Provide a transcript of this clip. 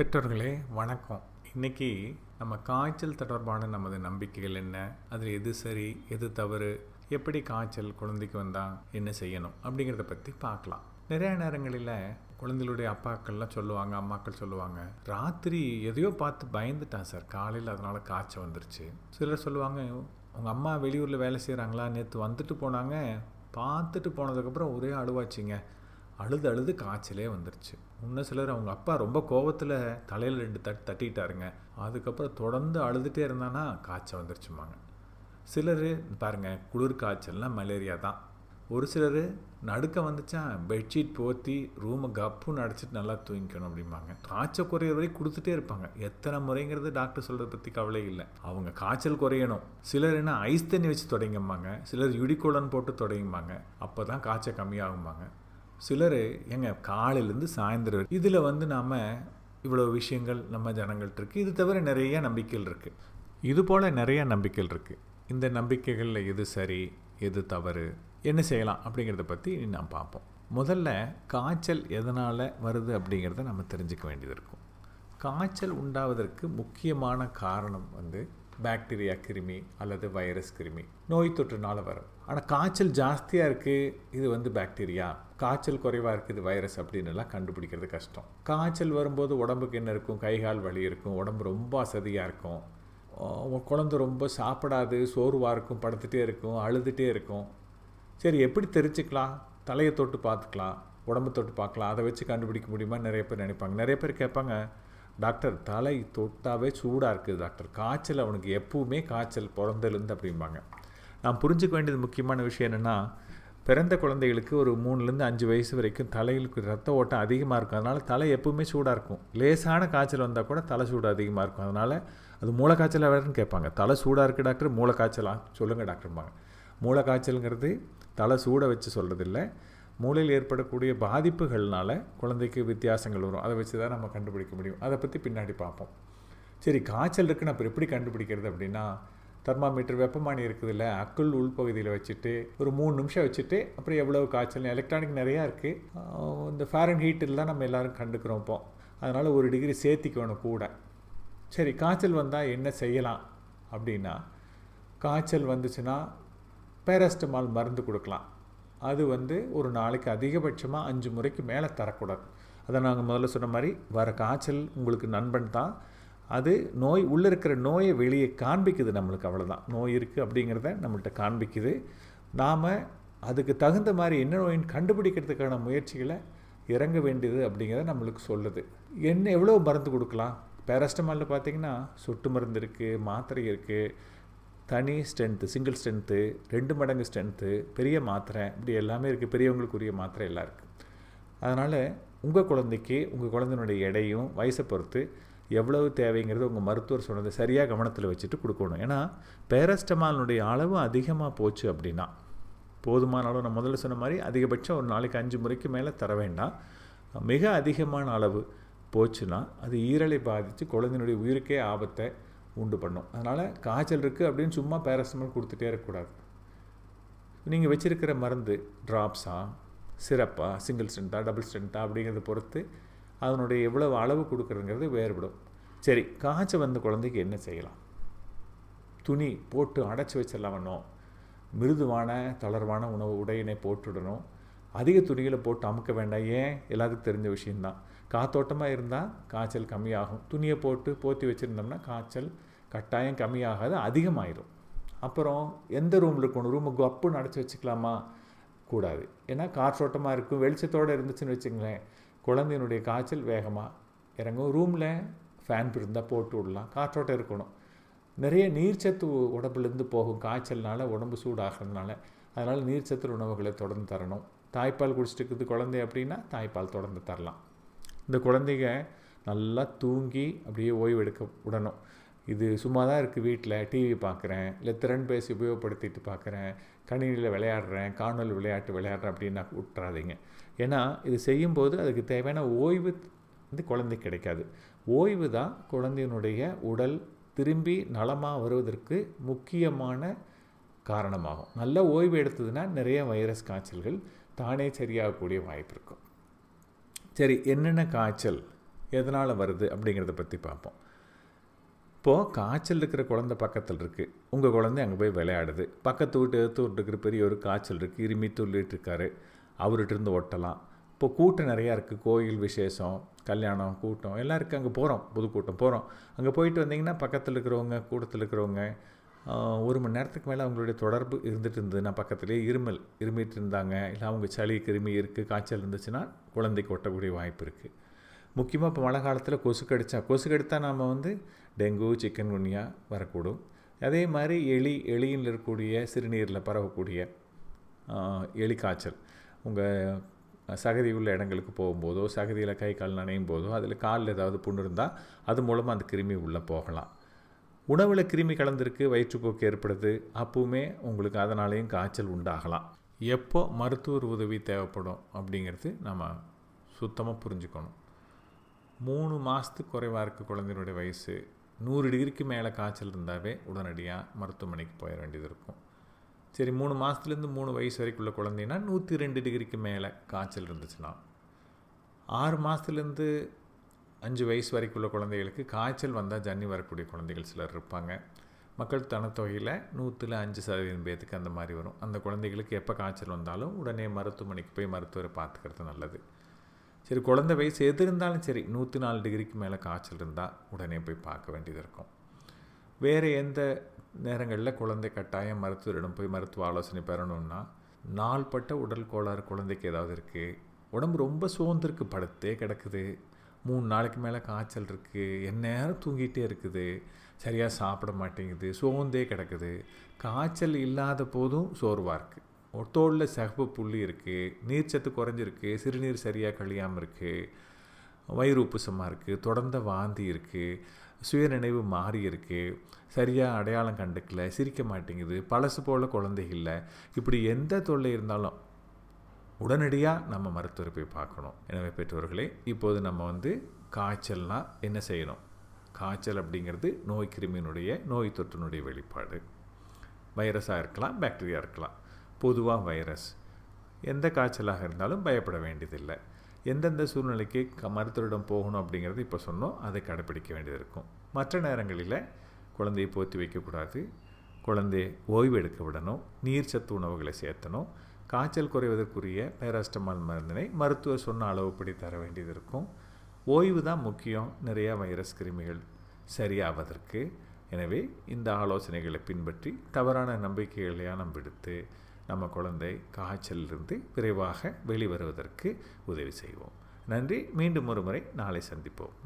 பெற்றோர்களே வணக்கம். இன்றைக்கி நம்ம காய்ச்சல் தொடர்பான நமது நம்பிக்கைகள் என்ன? அதில் எது சரி எது தவறு? எப்படி காய்ச்சல் குழந்தைக்கு வந்தால் என்ன செய்யணும்? அப்படிங்கிறத பற்றி பார்க்கலாம். நிறைய நேரங்களில் குழந்தைகளுடைய அப்பாக்கள்லாம் சொல்லுவாங்க அம்மாக்கள் சொல்லுவாங்க ராத்திரி எதையோ பார்த்து பயந்துட்டான் சார். காலையில் அதனால் காய்ச்சல் வந்துருச்சு. சிலர் சொல்லுவாங்க உங்கள் அம்மா வெளியூரில் வேலை செய்கிறாங்களா நேற்று வந்துட்டு போனாங்க. பார்த்துட்டு போனதுக்கப்புறம் ஒரே அழுவாச்சிங்க. அழுது அழுது காய்ச்சலே வந்துருச்சு. இன்னும் சிலர் அவங்க அப்பா ரொம்ப கோவத்தில் தலையில் ரெண்டு தட்டு தட்டிட்டாருங்க. அதுக்கப்புறம் தொடர்ந்து அழுதுகிட்டே இருந்தானா காய்ச்சல் வந்துருச்சுமாங்க சிலர் பாருங்கள் குளிர் காய்ச்சல்னால் மலேரியா தான். ஒரு சிலர் நடுக்க வந்துச்சா பெட்ஷீட் போற்றி ரூமை கப்புன்னு அடைச்சிட்டு நல்லா தூங்கிக்கணும் அப்படிம்பாங்க. காய்ச்சல் குறையிற வரை கொடுத்துட்டே இருப்பாங்க. எத்தனை முறைங்கிறது டாக்டர் சொல்கிறத பற்றி கவலை இல்லை. அவங்க காய்ச்சல் குறையணும். சிலர் என்ன ஐஸ் தண்ணி வச்சு தொடங்கும்பாங்க. சிலர் யுடிகோலன் போட்டு தொடங்கிம்பாங்க. அப்போ தான் காய்ச்சல் கம்மியாகும்பாங்க. சிலர் எங்க காலையிலேருந்து சாயந்தரம் இதில் வந்து நாம் இவ்வளோ விஷயங்கள் நம்ம ஜனங்கள்ட்ட இருக்குது இது தவிர நிறைய நம்பிக்கைகள் இருக்குது இது போல் நிறைய நம்பிக்கைகள் இருக்குது இந்த நம்பிக்கைகளில் எது சரி எது தவறு என்ன செய்யலாம் அப்படிங்கிறத பற்றி நாம் பார்ப்போம். முதல்ல காய்ச்சல் எதனால் வருது அப்படிங்கிறத நம்ம தெரிஞ்சுக்க வேண்டியது இருக்கும். காய்ச்சல் உண்டாவதற்கு முக்கியமான காரணம் வந்து பாக்டீரியா கிருமி அல்லது வைரஸ் கிருமி. நோய் தொற்றுனால வரும். ஆனால் காய்ச்சல் ஜாஸ்தியாக இருக்குது இது வந்து பாக்டீரியா. காய்ச்சல் குறைவாக இருக்குது இது வைரஸ் அப்படின்னு எல்லாம் கண்டுபிடிக்கிறது கஷ்டம். காய்ச்சல் வரும்போது உடம்புக்கு என்ன இருக்கும்? கை கால் வலி இருக்கும். உடம்பு ரொம்ப அசதியாக இருக்கும். குழந்தை ரொம்ப சாப்பிடாது சோர்வாக இருக்கும் படுத்துகிட்டே இருக்கும் அழுதுகிட்டே இருக்கும். சரி எப்படி தெரிஞ்சுக்கலாம்? தலையை தொட்டு பார்த்துக்கலாம் உடம்பு தொட்டு பார்க்கலாம். அதை வச்சு கண்டுபிடிக்க முடியுமா நிறைய பேர் நினைப்பாங்க. நிறைய பேர் கேட்பாங்க டாக்டர் தலை தொட்டாவே சூடாக இருக்குது டாக்டர். காய்ச்சல் அவனுக்கு எப்பவுமே காய்ச்சல் பிறந்தலேருந்து அப்படிம்பாங்க. நான் புரிஞ்சுக்க வேண்டியது முக்கியமான விஷயம் என்னென்னா பிறந்த குழந்தைகளுக்கு ஒரு மூணுலேருந்து அஞ்சு வயசு வரைக்கும் தலைகளுக்கு ரத்த ஓட்டம் அதிகமாக இருக்கும். அதனால் தலை எப்பவுமே சூடாக இருக்கும். லேசான காய்ச்சல் வந்தால் கூட தலை சூடு அதிகமாக இருக்கும். அதனால் அது மூளை காய்ச்சலாக வேறுன்னு கேட்பாங்க. தலை சூடாக இருக்குது டாக்டர் மூளை காய்ச்சலாக சொல்லுங்கள் டாக்டர்பாங்க மூளை காய்ச்சலுங்கிறது தலை சூட வச்சு சொல்கிறதில்ல மூளையில் ஏற்படக்கூடிய பாதிப்புகள்னால குழந்தைக்கு வித்தியாசங்கள் வரும். அதை வச்சு தான் நம்ம கண்டுபிடிக்க முடியும். அதை பற்றி பின்னாடி பார்ப்போம். சரி காய்ச்சல் இருக்குன்னு அப்புறம் எப்படி கண்டுபிடிக்கிறது அப்படின்னா தெர்மாமீட்டர் வெப்பமானி இருக்குதுல்ல அக்குள் உள்பகுதியில் வச்சுட்டு ஒரு மூணு நிமிஷம் வச்சுட்டு அப்புறம் எவ்வளோ காய்ச்சல் எலக்ட்ரானிக் நிறையா இருக்குது இந்த ஃபேரன் ஹீட்டில் தான் நம்ம எல்லோரும் கண்டுக்கிறோம் இப்போ. அதனால் ஒரு டிகிரி சேர்த்திக்கணும் கூட. சரி காய்ச்சல் வந்தால் என்ன செய்யலாம் அப்படின்னா காய்ச்சல் வந்துச்சுன்னா பேரஸ்டமால் மருந்து கொடுக்கலாம். அது வந்து ஒரு நாளைக்கு அதிகபட்சமாக அஞ்சு முறைக்கு மேலே தரக்கூடாது. அதை நாங்கள் முதல்ல சொன்ன மாதிரி வர காய்ச்சல் உங்களுக்கு நண்பன் தான். அது நோய் உள்ளே இருக்கிற நோயை வெளியே காண்பிக்குது நம்மளுக்கு அவ்வளோதான் நோய் இருக்குது அப்படிங்கிறத நம்மள்கிட்ட காண்பிக்குது. நாம் அதுக்கு தகுந்த மாதிரி என்ன நோயின்னு கண்டுபிடிக்கிறதுக்கான முயற்சிகளை இறங்க வேண்டியது அப்படிங்கிறத நம்மளுக்கு சொல்லுது. என்ன எவ்வளோ மருந்து கொடுக்கலாம்? பேரஸ்டமாலில் பார்த்தீங்கன்னா சொட்டு மருந்து இருக்குது மாத்திரை இருக்குது தனி ஸ்ட்ரென்த்து சிங்கிள் ஸ்ட்ரென்த்து ரெண்டு மடங்கு ஸ்ட்ரென்த்து பெரிய மாத்திரை இப்படி எல்லாமே இருக்குது பெரியவங்களுக்குரிய மாத்திரை எல்லாம் இருக்குது அதனால் உங்கள் குழந்தைக்கு உங்கள் குழந்தைனுடைய எடையும் வயசை பொறுத்து எவ்வளவு தேவைங்கிறது உங்கள் மருத்துவர் சொன்னதை சரியாக கவனத்தில் வச்சுட்டு கொடுக்கணும். ஏன்னா பேரஸ்டமாலினுடைய அளவு அதிகமாக போச்சு அப்படின்னா போதுமான அளவு நான் முதல்ல சொன்ன மாதிரி அதிகபட்சம் ஒரு நாளைக்கு அஞ்சு முறைக்கு மேலே தர வேண்டாம். மிக அதிகமான அளவு போச்சுன்னா அது ஈரலை பாதித்து குழந்தையினுடைய உயிருக்கே ஆபத்தை உண்டு பண்ணும். அதனால் காய்ச்சல் இருக்குது அப்படின்னு சும்மா பேரஸ்டமால் கொடுத்துட்டே இருக்கக்கூடாது. நீங்கள் வச்சுருக்கிற மருந்து ட்ராப்ஸா சிறப்பாக சிங்கிள் ஸ்ட்ரென்த்தா டபுள் ஸ்ட்ரென்த்தா அப்படிங்கிறத பொறுத்து அதனுடைய எவ்வளவு அளவு கொடுக்குறதுங்கிறது வேறுபடும். சரி காய்ச்சல் வந்த குழந்தைக்கு என்ன செய்யலாம்? துணி போட்டு அடைச்சி வச்சிடலாம் வேணும் மிருதுவான தளர்வான உணவு உடையினை போட்டுடணும். அதிக துணிகளை போட்டு அமுக்க வேண்டாம். ஏன்? எல்லாத்துக்கும் தெரிஞ்ச விஷயந்தான் காத்தோட்டமாக இருந்தால் காய்ச்சல் கம்மியாகும். துணியை போட்டு போற்றி வச்சுருந்தோம்னா காய்ச்சல் கட்டாயம் கம்மியாகாது அதிகமாயிரும். அப்புறம் எந்த ரூமில் இருக்கணும்? ரூமை கப்புன்னு அடைச்சி வச்சுக்கலாமா? கூடாது. ஏன்னா காற்றோட்டமாக இருக்கும் வெளிச்சத்தோடு இருந்துச்சுன்னு வச்சுங்களேன் குழந்தையினுடைய காய்ச்சல் வேகமாக இறங்கும். ரூமில் ஃபேன் இருந்தால் போட்டு விடலாம். காற்றோட்டம் இருக்கணும். நிறைய நீர்ச்சத்து உடம்புலேருந்து போகும். காய்ச்சல்னால உடம்பு சூடாகிறதுனால. அதனால் நீர்ச்சத்து உணவுகளை தொடர்ந்து தரணும். தாய்ப்பால் குடிச்சிட்டு இருக்குது குழந்தை அப்படின்னா தாய்ப்பால் தொடர்ந்து தரலாம். இந்த குழந்தைங்க நல்லா தூங்கி அப்படியே ஓய்வு எடுக்க விடணும் இது சும்மா தான் இருக்குது வீட்டில் டிவி பார்க்குறேன் இல்லை திறன் பேசி உபயோகப்படுத்திட்டு பார்க்குறேன் கணினியில் விளையாடுறேன் காணொலி விளையாட்டு விளையாடுறேன் அப்படின்னு விட்டுறாதீங்க. ஏன்னா இது செய்யும்போது அதுக்கு தேவையான ஓய்வு வந்து குழந்தைக்கு கிடைக்காது. ஓய்வு தான் குழந்தையினுடைய உடல் திரும்பி நலமாக வருவதற்கு முக்கியமான காரணமாகும். நல்ல ஓய்வு எடுத்ததுன்னா நிறைய வைரஸ் காய்ச்சல்கள் தானே சரியாகக்கூடிய வாய்ப்பு இருக்கும். சரி என்னென்ன காய்ச்சல்? எதனால் வருது? அப்படிங்கிறத பற்றி பார்ப்போம். இப்போது காய்ச்சல் இருக்கிற குழந்த பக்கத்தில் இருக்குது உங்கள் குழந்தை அங்கே போய் விளையாடுது. பக்கத்து வீட்டு எடுத்து வீட்டு இருக்கிற பெரிய ஒரு காய்ச்சல் இருக்குது இருமி துள்ளிட்டு இருக்காரு. அவர்கிட்ட இருந்து ஒட்டலாம். இப்போ கூட்டம் நிறையா இருக்குது கோயில் விசேஷம் கல்யாணம் கூட்டம். எல்லாம் இருக்குது அங்கே போகிறோம் புதுக்கூட்டம் போகிறோம் அங்கே போயிட்டு வந்தீங்கன்னா பக்கத்தில் இருக்கிறவங்க கூட்டத்தில் இருக்கிறவங்க ஒரு மணி நேரத்துக்கு மேலே அவங்களுடைய தொடர்பு இருந்துட்டு இருந்ததுன்னா பக்கத்துலேயே இருமல் இருமிட்டு இருந்தாங்க. இல்லை அவங்க சளி கிருமி இருக்குது காய்ச்சல் இருந்துச்சுன்னா குழந்தைக்கு ஒட்டக்கூடிய வாய்ப்பு இருக்குது முக்கியமாக இப்போ மழை காலத்தில் கொசு கடிச்சா கொசு கடித்தா நாம் வந்து டெங்கு சிக்கன் குனியா வரக்கூடும். அதே மாதிரி எலி எலியில் இருக்கக்கூடிய சிறுநீரில் பரவக்கூடிய எலி காய்ச்சல் உங்கள் சகதி உள்ள இடங்களுக்கு போகும்போதோ சகதியில் கை கால் நனையும் போதோ அதில் காலில் ஏதாவது புண்ணு இருந்தால் அது மூலமாக அந்த கிருமி உள்ளே போகலாம். உணவில் கிருமி கலந்திருக்கு வயிற்றுப்போக்கு ஏற்படுது அப்பவுமே உங்களுக்கு அதனாலேயும் காய்ச்சல் உண்டாகலாம். எப்போ மருத்துவர் உதவி தேவைப்படும் அப்படிங்கிறது நம்ம சுத்தமாக புரிஞ்சுக்கணும். மூணு மாதத்துக்கு குறைவாக இருக்க குழந்தையினுடைய வயசு நூறு டிகிரிக்கு மேலே காய்ச்சல் இருந்தாவே உடனடியாக மருத்துவமனைக்கு போயிட வேண்டியது இருக்கும். சரி மூணு மாதத்துலேருந்து மூணு வயசு வரைக்குள்ள குழந்தைன்னா நூற்றி ரெண்டு டிகிரிக்கு மேலே காய்ச்சல் இருந்துச்சுன்னா ஆறு மாதத்துலேருந்து அஞ்சு வயசு வரைக்குள்ள குழந்தைகளுக்கு காய்ச்சல் வந்தால் ஜன்னி வரக்கூடிய குழந்தைகள் சிலர் இருப்பாங்க. மக்கள் தனத்தொகையில் நூற்றில் அஞ்சு சதவீதம் பேத்துக்கு அந்த மாதிரி வரும். அந்த குழந்தைகளுக்கு எப்போ காய்ச்சல் வந்தாலும் உடனே மருத்துவமனைக்கு போய் மருத்துவரை பார்த்துக்கிறது நல்லது. சரி குழந்தை வயசு எது இருந்தாலும் சரி நூற்றி நாலு டிகிரிக்கு மேலே காய்ச்சல் இருந்தால் உடனே போய் பார்க்க வேண்டியது இருக்கும். வேறு எந்த நேரங்களில் குழந்தை கட்டாயம் மருத்துவரிடம் போய் மருத்துவ ஆலோசனை பெறணும்னா நாள்பட்ட உடல் கோளாறு குழந்தைக்கு ஏதாவது இருக்குது உடம்பு ரொம்ப சோர்ந்திருக்கு படுத்தே கிடக்குது. மூணு நாளைக்கு மேலே காய்ச்சல் இருக்குது எந்நேரம் தூங்கிட்டே இருக்குது. சரியாக சாப்பிட மாட்டேங்குது. சோர்ந்தே கிடக்குது. காய்ச்சல் இல்லாத போதும் சோர்வாக இருக்குது தோலில் சிகப்பு புள்ளி இருக்குது நீர்ச்சத்து குறைஞ்சிருக்கு. சிறுநீர் சரியாக கழியாமல் இருக்குது வயிறு உப்புசமாக இருக்குது தொடர்ந்த வாந்தி இருக்குது சுயநினைவு மாறி இருக்குது சரியாக அடையாளம் கண்டுக்கல. சிரிக்க மாட்டேங்குது. பழசு போல் குழந்தை இல்லை இப்படி எந்த தொல்லை இருந்தாலும் உடனடியாக நம்ம மருத்துவரை போய் பார்க்கணும். எனவே பெற்றோர்களே இப்போது நம்ம வந்து காய்ச்சல்னால் என்ன செய்யணும்? காய்ச்சல் அப்படிங்கிறது நோய் கிருமியினுடைய நோய் தொற்றினுடைய வெளிப்பாடு. வைரஸாக இருக்கலாம் பாக்டீரியா இருக்கலாம். பொதுவாக வைரஸ். எந்த காய்ச்சலாக இருந்தாலும் பயப்பட வேண்டியதில்லை. எந்தெந்த சூழ்நிலைக்கு க மருத்துவரிடம் போகணும் அப்படிங்கிறது இப்போ சொன்னோம். அதை கடைப்பிடிக்க வேண்டியது இருக்கும். மற்ற நேரங்களில் குழந்தையை போற்றி வைக்கக்கூடாது. குழந்தையை ஓய்வு எடுக்க விடணும். நீர்ச்சத்து உணவுகளை சேர்த்தணும். காய்ச்சல் குறைவதற்குரிய பேராஸ்டமால் மருந்தினை மருத்துவர் சொன்ன அளவுப்படி தர வேண்டியது இருக்கும் ஓய்வு தான் முக்கியம். நிறையா வைரஸ் கிருமிகள் சரியாவதற்கு. எனவே இந்த ஆலோசனைகளை பின்பற்றி தவறான நம்பிக்கைகளையாக விடுத்து நம்ம குழந்தை காய்ச்சலிலிருந்து விரைவாக வெளிவருவதற்கு உதவி செய்வோம். நன்றி. மீண்டும் ஒரு முறை நாளை சந்திப்போம்.